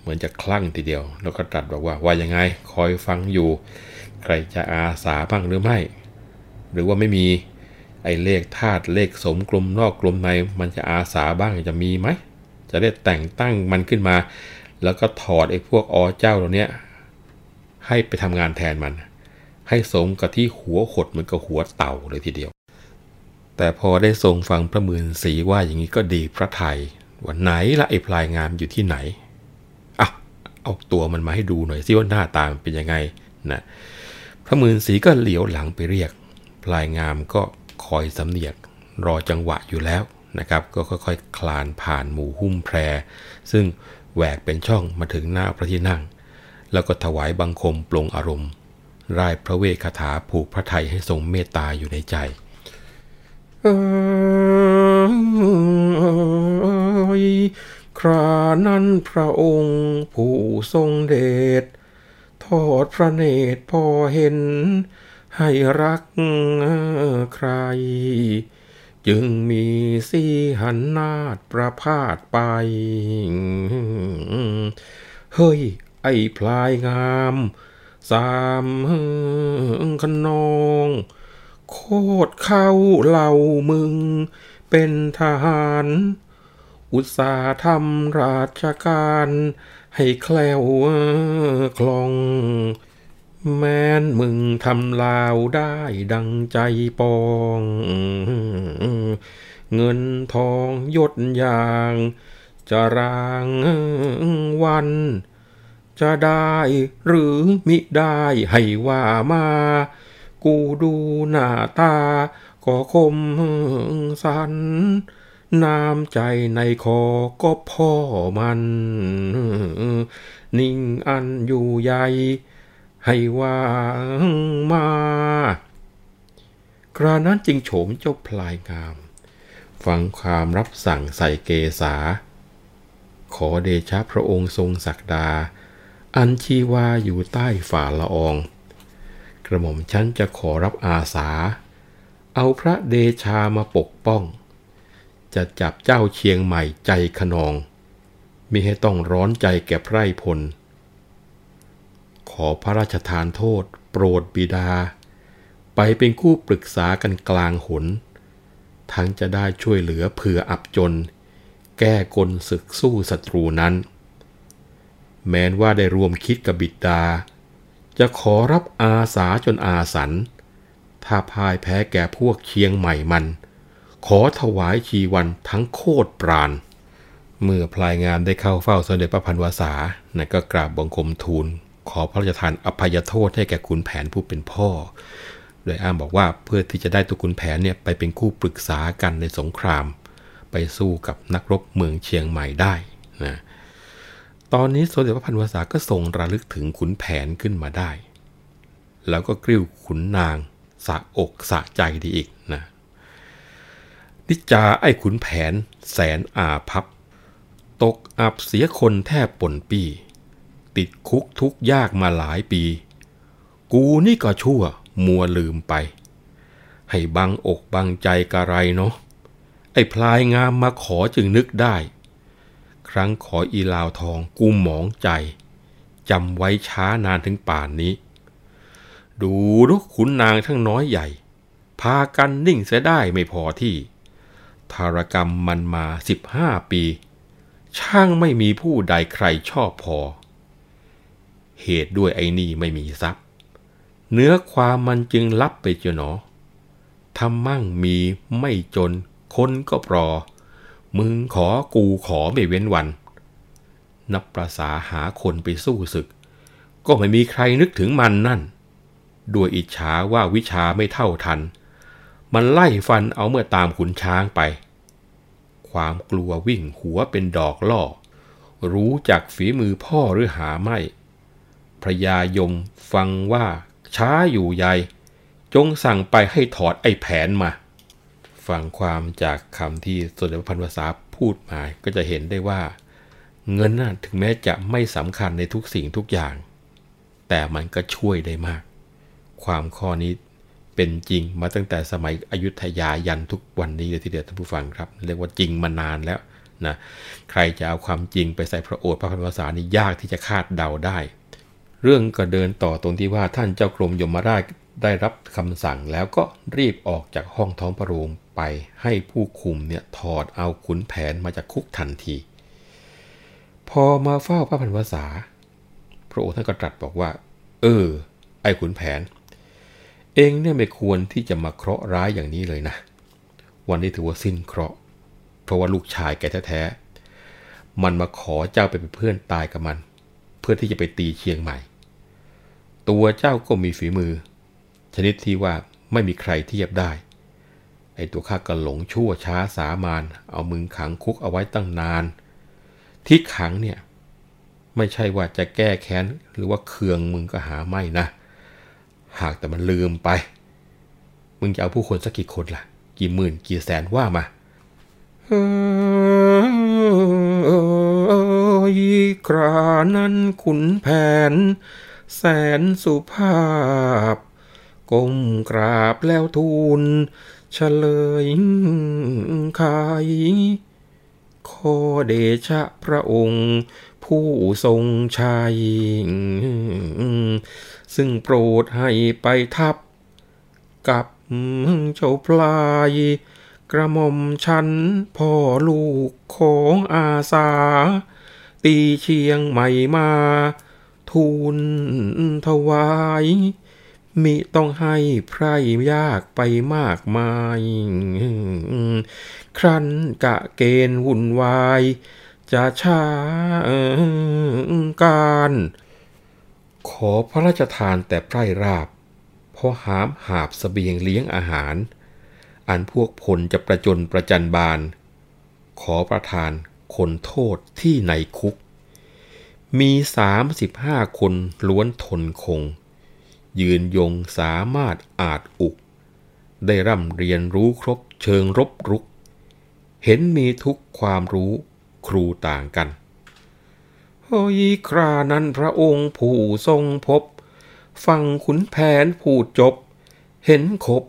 Speaker 4: มือนจะคลั่งทีเดียว แล้วก็ตรัสบอกว่าว่ายังไงคอยฟังอยู่ ใครจะอาสาบ้างหรือไม่ หรือว่าไม่มีไอ้เลขธาตุเลขสมกลมนอกกลมในมันจะอาสาบ้างจะมีไหม จะได้แต่งตั้งมันขึ้นมา แล้วก็ถอดไอ้พวกอเจ้าเหล่านี้ให้ไปทำงานแทนมัน ให้สมกับที่หัวขดเหมือนกับหัวเต่าเลยทีเดียว แต่พอได้ทรงฟังพระมืนสีว่าอย่างนี้ก็ดีพระไทยว่าไหนละไอ้พลายงามอยู่ที่ไหน เอาตัวมันมาให้ดูหน่อยสิว่าหน้าตามเป็นยังไงนะพระมืนสีก็เหลียวหลังไปเรียก พลายงามก็คอยสำเนียกรอจังหวะอยู่แล้วนะครับ ก็ค่อยๆคคลานผ่านหมู่หุ้มแพร ซึ่งแหวกเป็นช่องมาถึงหน้าพระที่นั่ง แล้วก็ถวายบังคมปลงอารมณ์ร่ายพระเวคาถาผูกพระไทยให้ทรงเมตตาอยู่ในใจ
Speaker 2: อ ครานั้นพระองค์ผู้ทรงเดชทอดพระเนตรพอเห็น ให้รักใคร จึงมีสีหันนาดประพาสไป เฮ้ย ไอ้พลายงาม สามขนอง โคตรเข้าเหล่ามึงเป็นทหาร อุตสาห์ทำราชการ ให้แคล้วคล่อง แม้นมึงทำลาวได้ดังใจปอง เงินทองยศอย่างจะรางวัน จะได้หรือมิได้ให้ว่ามา กูดูหน้าตาก็คมสัน น้ำใจในคอก็พ่อมัน นิ่งอันอยู่ใหญ่ให้ว่างมา ครานั้นจึงโฉมเจ้าพลายงาม ฟังความรับสั่งใส่เกษา ขอเดชะพระองค์ทรงศักดา อันชีวาอยู่ใต้ฝ่าละออง กระหม่อมฉันจะขอรับอาสา เอาพระเดชามาปกป้อง จะจับเจ้าเชียงใหม่ใจขนองมิให้ต้องร้อนใจแก่ไพร่พล ขอพระราชทานโทษ โปรดบิดา ไปเป็นคู่ปรึกษากันกลางหน ทั้งจะได้ช่วยเหลือเผื่ออับจน แก้กลศึกสู้ศัตรูนั้น แม้นว่าได้รวมคิดกับบิดา จะขอรับอาสาจนอาสัน ถ้าพ่ายแพ้แก่พวกเชียงใหม่มัน ขอถวายชีวันทั้งโคตรปราณ เมื่อพลายงามได้เข้าเฝ้าสมเด็จพระพันวษานะก็กราบบังคมทูล ขอพระราชทานอภัยโทษให้แก่ขุนแผนผู้เป็นพ่อ โดยอ้างบอกว่าเพื่อที่จะได้ตัวขุนแผนเนี่ยไปเป็นคู่ปรึกษากันในสงคราม ไปสู้กับนักรบเมืองเชียงใหม่ได้นะตอนนี้สมเด็จพระพันวษาก็ทรงระลึกถึงขุนแผนขึ้นมาได้ แล้วก็กริ้วขุนนางสะอกสะใจดีอีกนะ นิจาไอ้ขุนแผน แสนอาพับ ตกอับเสียคนแทบป่นปี ติดคุกทุกยากมาหลายปี กูนี่ก็ชั่วมัวลืมไป ให้บังอกบังใจกะไรเนาะไอ้พลายงามมาขอจึงนึกได้ ครั้งขออีลาวทองกูหมองใจจำไว้ช้านานถึงป่านนี้ ดูดูขุนนางทั้งน้อยใหญ่ พากันนิ่งเสียได้ไม่พอที่ ทารกรรมมันมาสิบห้าปี ช่างไม่มีผู้ใดใครชอบพอ เหตุด้วยไอ้นี่ไม่มีทรัพย์ เนื้อความมันจึงลับไปเจาหนอทำมั่งมีไม่จน คนก็ปรอมึงขอกูขอไม่เว้นวัน นับประสาหาคนไปสู้ศึก ก็ไม่มีใครนึกถึงมันนั่น ด้วยอิจฉาว่าวิชาไม่เท่าทัน มันไล่ฟันเอาเมื่อตามขุนช้างไป ความกลัววิ่งหัวเป็นดอกล่อ รู้จักฝีมือพ่อหรือหาไม่ พระยายมฟังว่าช้าอยู่ใหญ่ จงสั่งไปให้ถอดไอ้แผนมา ฟังความจากคำที่สมเด็จพระพันวษาพูดมาก็จะเห็นได้ว่า เงินน่ะถึงแม้จะไม่สำคัญในทุกสิ่งทุกอย่าง แต่มันก็ช่วยได้มาก ความข้อนี้ เป็นจริงมาตั้งแต่สมัยอยุธยายันทุกวันนี้เลยทีเดียวท่านผู้ฟังครับ เรียกว่าจริงมานานแล้วนะใครจะเอาความจริงไปใส่พระโอษฐ์พระพันวษานี่ยากที่จะคาดเดาได้ เรื่องก็เดินต่อตรงที่ว่าท่านเจ้ากรมยมราชได้รับคำสั่งแล้วก็รีบออกจากห้องท้องพระโรงไปให้ผู้คุมเนี่ยถอดเอาขุนแผนมาจากคุกทันที พอมาเฝ้าพระพันวษา พระโอษฐ์ท่านก็ตรัสบอกว่า เออ ไอ้ขุนแผน เองเนี่ยไม่ควรที่จะมาเคราะห์ร้ายอย่างนี้เลยนะ วันนี้ถือว่าสิ้นเคราะห์ เพราะว่าลูกชายแกแท้ๆ มันมาขอเจ้าไปเป็นเพื่อนตายกับมัน เพื่อที่จะไปตีเชียงใหม่ ตัวเจ้าก็มีฝีมือ ชนิดที่ว่าไม่มีใครเทียบได้ ไอ้ตัวข้าก็หลงชั่วช้าสามาน เอามึงขังคุกเอาไว้ตั้งนาน ที่ขังเนี่ยไม่ใช่ว่าจะแก้แค้นหรือว่าเคืองมึงก็หาไม่นะ หากแต่มันลืมไป มึงจะเอาผู้คนสักกี่คนล่ะ กี่หมื่นกี่แสนว่ามา
Speaker 3: อยครานั้นขุนแผน แสนสุภาพ ก้มกราบแล้วทูลเฉลยคายขอเดชะพระองค์ ผู้ทรงชัย ซึ่งโปรดให้ไปทับ กับเจ้าพลาย กระหม่อมฉันพ่อลูกของอาสา ตีเชียงใหม่มา ทูลถวาย มิต้องให้ไพร่ยากไปมากมาย ครั้นกะเกณฑ์วุ่นวาย จะช้าการ
Speaker 2: ขอพระราชทานแต่ไพร่ราบพอหามหาบสเสบียงเลี้ยงอาหาร อันพวกพลจะประจนประจันบาน ขอประทานคนโทษที่ในคุก มีสามสิบห้าคนล้วนทนคง ยืนยงสามารถอาจอุก ได้ร่ำเรียนรู้ครบเชิงรบรุก เห็นมีทุกความรู้ครูต่างกัน
Speaker 3: ยครานั้นพระองค์ผู้ทรงพบ ฟังขุนแผนพูดจบ เห็นขบ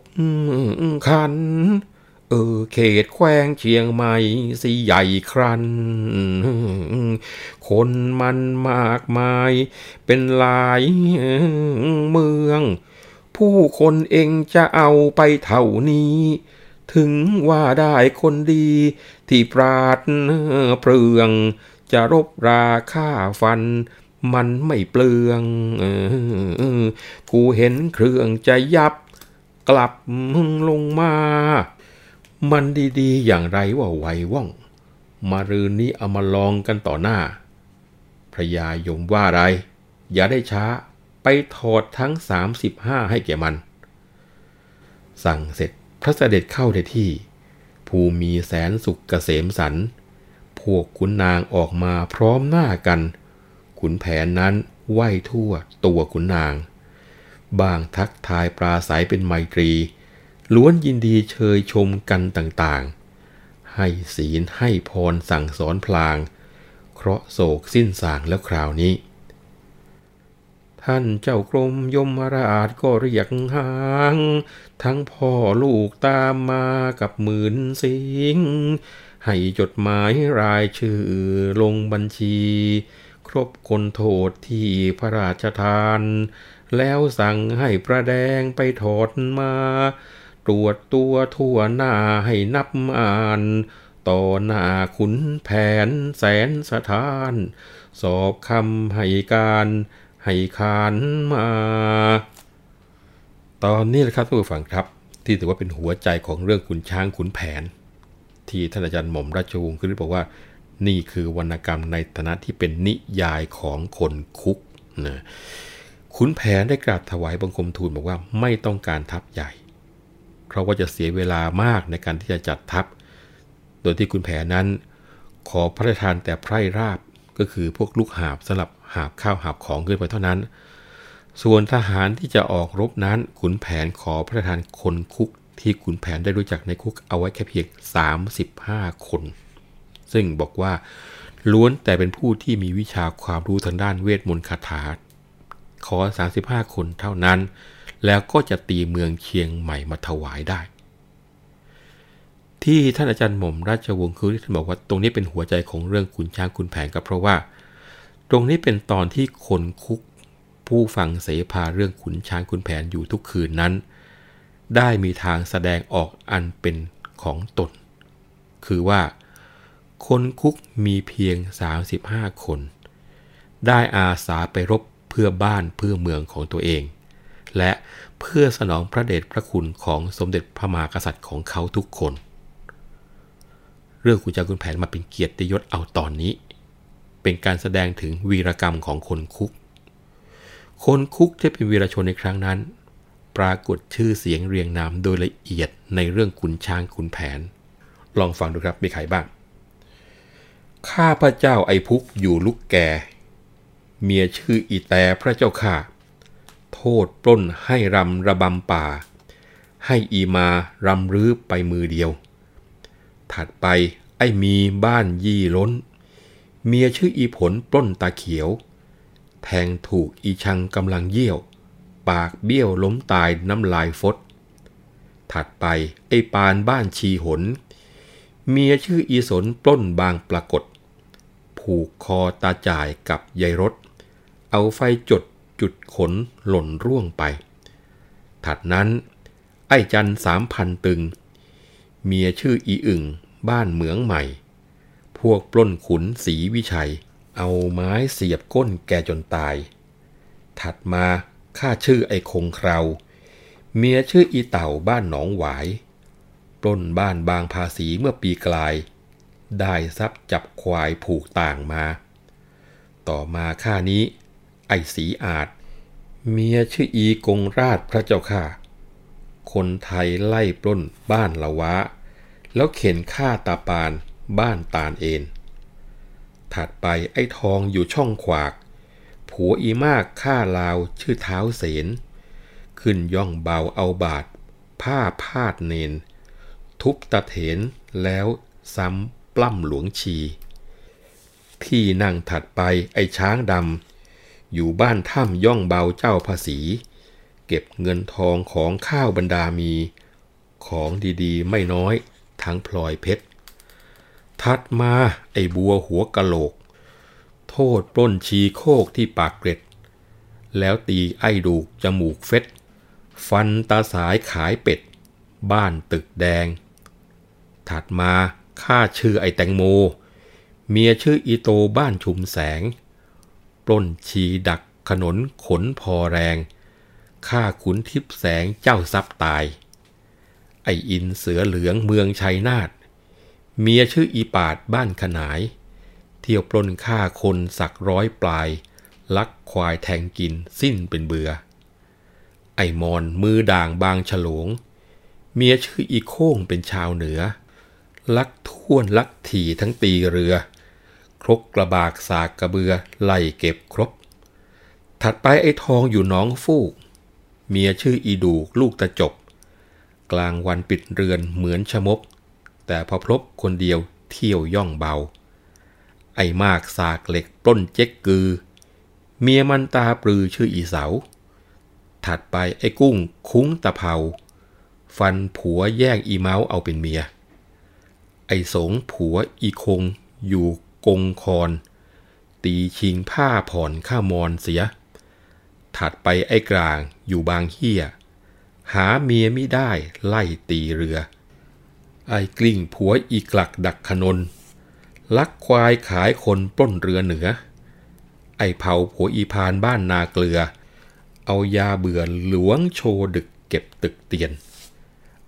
Speaker 3: คัน เออเขตแขวงเชียงใหม่สิใหญ่ครัน คนมันมากมายเป็นหลายเมือง ผู้คนเองจะเอาไปเท่านี้ถึงว่าได้คนดีที่ปราดเปลือง จะรบราค่าฟัน มันไม่เปลืองออกูเห็นเครื่องจะยับกลับมึงลงมา
Speaker 2: มันดีๆ อย่างไรว่าไวว่อง มารืนนี้เอามาลองกันต่อหน้า พระยายมว่าไร อย่าได้ช้าไปถอดทั้ง35ให้แก่มัน สั่งเสร็จพระเสด็จเข้าในที่ผู้มีแสนสุขเกษมสัน พวกขุนนางออกมาพร้อมหน้ากัน ขุนแผนนั้นไหวทั่วตัวขุนนาง บางทักทายปราศัยเป็นไมตรี ล้วนยินดีเชยชมกันต่างๆ ให้ศีลให้พรสั่งสอนพลาง เคราะห์โศกสิ้นสางแล้วคราวนี้
Speaker 3: ท่านเจ้ากรมยมราชก็เรียกหาง ทั้งพ่อลูกตามมากับหมื่นสิง ให้จดหมายรายชื่อลงบัญชี ครบคนโทษที่พระราชทาน แล้วสั่งให้ประแดงไปถอดมา ตรวจตัวทั่วหน้าให้นับอ่าน ต่อหน้าขุนแผนแสนสถาน สอบคำให้การให้ขานมา
Speaker 2: ตอนนี้แหละครับทุกผู้ฟังครับ ที่ถือว่าเป็นหัวใจของเรื่องขุนช้างขุนแผน ที่ท่านอาจารย์หม่อมราชวงศ์คือบอกว่า นี่คือวรรณกรรมในฐานะที่เป็นนิยายของคนคุกนะขุนแผนได้กราบถวายบังคมทูลบอกว่าไม่ต้องการทัพใหญ่ เพราะว่าจะเสียเวลามากในการที่จะจัดทัพ โดยที่ขุนแผนนั้น ขอพระราชทานแต่ไพร่ราบก็คือพวกลูกหาบสำหรับหาบข้าวหาบของขึ้นไปเท่านั้น ส่วนทหารที่จะออกรบนั้นขุนแผนขอพระราชทานคนคุก ที่ขุนแผนได้รู้จักในคุกเอาไว้แค่เพียง 35 คน ซึ่งบอกว่าล้วนแต่เป็นผู้ที่มีวิชาความรู้ทางด้านเวทมนต์คาถา ขอ 35 คนเท่านั้น แล้วก็จะตีเมืองเชียงใหม่มาถวายได้ ที่ท่านอาจารย์หม่อมราชวงศ์คือท่านบอกว่าตรงนี้เป็นหัวใจของเรื่องขุนช้างขุนแผนก็เพราะว่า ตรงนี้เป็นตอนที่คนคุกผู้ฟังเสภาเรื่องขุนช้างขุนแผนอยู่ทุกคืนนั้น ได้มีทางแสดงออกอันเป็นของตน คือว่า คนคุกมีเพียง 35 คน ได้อาสาไปรบเพื่อบ้านเพื่อเมืองของตัวเอง และเพื่อสนองพระเดชพระคุณของสมเด็จพระมหากษัตริย์ของเขาทุกคน เรื่องคุณจาคุณแผนมาเป็นเกียรติยศเอาตอนนี้ เป็นการแสดงถึงวีรกรรมของคนคุก คนคุกที่เป็นวีรชนในครั้งนั้น ปรากฏชื่อเสียงเรียงนามโดยละเอียดในเรื่องขุนช้างขุนแผน ลองฟังดูครับมีใครบ้าง ข้าพระเจ้าไอพุกอยู่ลุกแก่ เมียชื่ออีแต่พระเจ้าข่าโทษปล้นให้รำระบำป่า ให้อีมารำรื้อไปมือเดียว ถัดไปไอมีบ้านยี่ล้น เมียชื่ออีผลปล้นตาเขียว แทงถูกอีชังกำลังเยี่ยว ปากเบี้ยวล้มตายน้ำลายฟด ถัดไปไอ้ปานบ้านชีหน เมียชื่ออีสนปล้นบางปรากฏ ผูกคอตาจ่ายกับยายรถ เอาไฟจดจุดขนหล่นร่วงไป ถัดนั้น ไอ้จันสามพันตึง เมียชื่ออีอึ่งบ้านเหมืองใหม่ พวกปล้นขุนสีวิชัย เอาไม้เสียบก้นแกจนตาย ถัดมา ข้าชื่อไอ้คงคราวเมียชื่ออีเต่าบ้านหนองหวาย ปล้นบ้านบางภาษีเมื่อปีกลาย ได้ทรัพย์จับควายผูกต่างมา ต่อมาข้านี้ ไอ้สีอาจ เมียชื่ออีกงราชพระเจ้าข้าคนไทยไล่ปล้นบ้านละวะ แล้วเข็นฆ่าตาปานบ้านตาลเอนถัดไปไอ้ทองอยู่ช่องขวาก ผัวอีมากฆ่าลาวชื่อเท้าเสน ขึ้นย่องเบาเอาบาดผ้าพาดเนน ทุบตะเถนแล้วซ้ำปล้ำหลวงชี ที่นั่งถัดไปไอ้ช้างดำ อยู่บ้านถ้ำย่องเบาเจ้าภาษี เก็บเงินทองของข้าวบรรดามี ของดีๆ ไม่น้อยทั้งพลอยเพชรถัดมาไอ้บัวหัวกะโหลก โทษปล้นชีโคกที่ปากเกร็ด แล้วตีไอ้ดูกจมูกเฟ็ดฟันตาสายขายเป็ด บ้านตึกแดง ถัดมาข้าชื่อไอ้แตงโม เมียชื่ออีโตบ้านชุมแสง ปล้นชีดักขนนขนพอแรงข้าขุนทิพแสงเจ้าซับตาย ไออินเสือเหลืองเมืองชัยนาท เมียชื่ออีปาดบ้านขนาย เที่ยวปล้นฆ่าคนสักร้อยปลาย ลักควายแทงกินสิ้นเป็นเบือ ไอมอนมือด่างบางฉลงเมียชื่ออีโค้งเป็นชาวเหนือ ลักท่วนลักถี่ทั้งตีเรือ ครกกระบากสากกระเบือไล่เก็บครบ ถัดไปไอ้ทองอยู่น้องฟูก เมียชื่ออีดูลูกตะจบ กลางวันปิดเรือนเหมือนชมบแต่พอพบคนเดียวเที่ยวย่องเบา อ้มากสากเหล็กปล้นเจ๊กกือ เมียมันตาปลือชื่ออีเสา ถัดไปไอ้กุ้งคุ้งตะเภา ฟันผัวแย่งอีเมาเอาเป็นเมีย ไอ้สงผัวอีคงอยู่กงคอน ตีชิงผ้าผ่อนข้ามอนเสีย ถัดไปไอ้กลางอยู่บางเฮียหาเมียไม่ได้ไล่ตีเรือ ไอ้กลิ้งผัวอีกลักดักขนน ลักควายขายคนปล้นเรือเหนือ ไอเผาผัวอีพานบ้านนาเกลือ เอายาเบื่อหลวงโชดึกเก็บตึกเตียน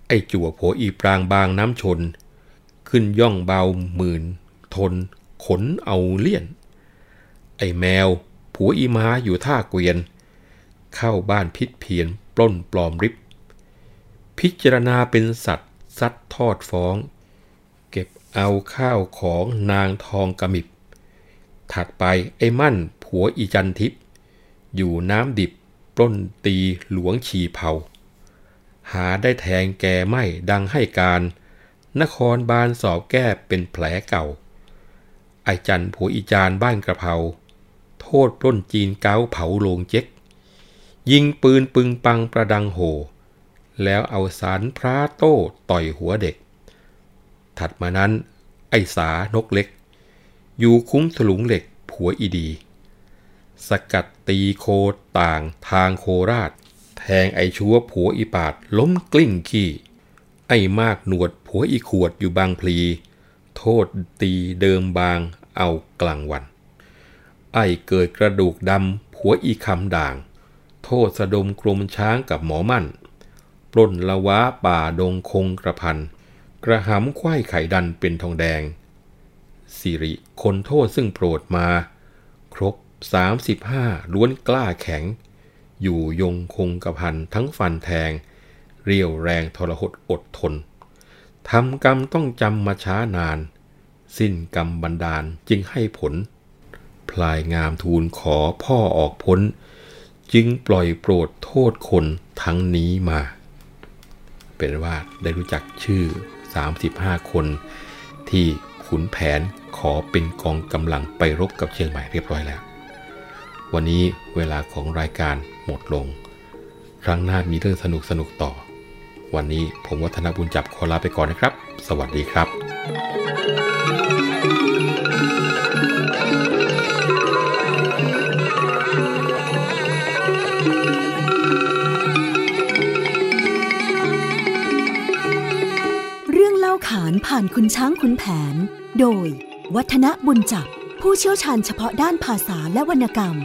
Speaker 2: ไอจั่วผัวอีปรางบางน้ำชน ขึ้นย่องเบาหมื่น ทน ขนเอาเลี่ยน ไอแมวผัวอีม้าอยู่ท่าเกวียน เข้าบ้านพิษเพียนปล้นปลอมริบ พิจารณาเป็นสัตว์ซัดทอดฟ้อง เอาข้าวของนางทองกระมิบ ถัดไปไอ้มั่นผัวอีจันทิพย์อยู่น้ำดิบปล้นตีหลวงชีเผา หาได้แทงแกไม่ดังให้การ นครบาลสอบแก้เป็นแผลเก่า ไอจันผัวอีจานบ้านกระเพรา โทษปล้นจีนเก้าเผาโลงเจ๊ก ยิงปืนปึงปังประดังโห แล้วเอาสารพระโต้ต่อยหัวเด็ก ถัดมานั้น ไอสานกเล็ก อยู่คุ้มถลุงเหล็กผัวอีดี สกัดตีโคต่างทางโคราช แทงไอชัวผัวอีปาดล้มกลิ้งขี้ ไอ้มากหนวดผัวอีขวดอยู่บางพลี โทษตีเดิมบางเอากลางวัน ไอ้เกิดกระดูกดำผัวอีคำด่าง โทษสะดมกรมช้างกับหมอมั่น ปล้นละวะป่าดงคงกระพัน กระหำควายไข่ดันเป็นทองแดง สิริคนโทษซึ่งโปรดมา ครบสามสิบห้าล้วนกล้าแข็ง อยู่ยงคงกระพันทั้งฟันแทง เรียวแรงทรหดอดทนทำกรรมต้องจำมาช้านาน สิ้นกรรมบันดาลจึงให้ผล พลายงามทูลขอพ่อออกพ้น จึงปล่อยโปรดโทษคนทั้งนี้มา เป็นว่าได้รู้จักชื่อ 35 คน ที่ขุนแผนขอเป็นกองกำลังไปรบกับเชียงใหม่เรียบร้อยแล้ว วันนี้เวลาของรายการหมดลง ครั้งหน้ามีเรื่องสนุกสนุกต่อ วันนี้ผมวัฒนบุญจับขอลาไปก่อนนะครับ สวัสดีครับา
Speaker 1: นผ่านคุณช้างคุณแผน โดย วัฒนบุญจับผู้เชี่ยวชาญเฉพาะด้านภาษาและวรรณกรรม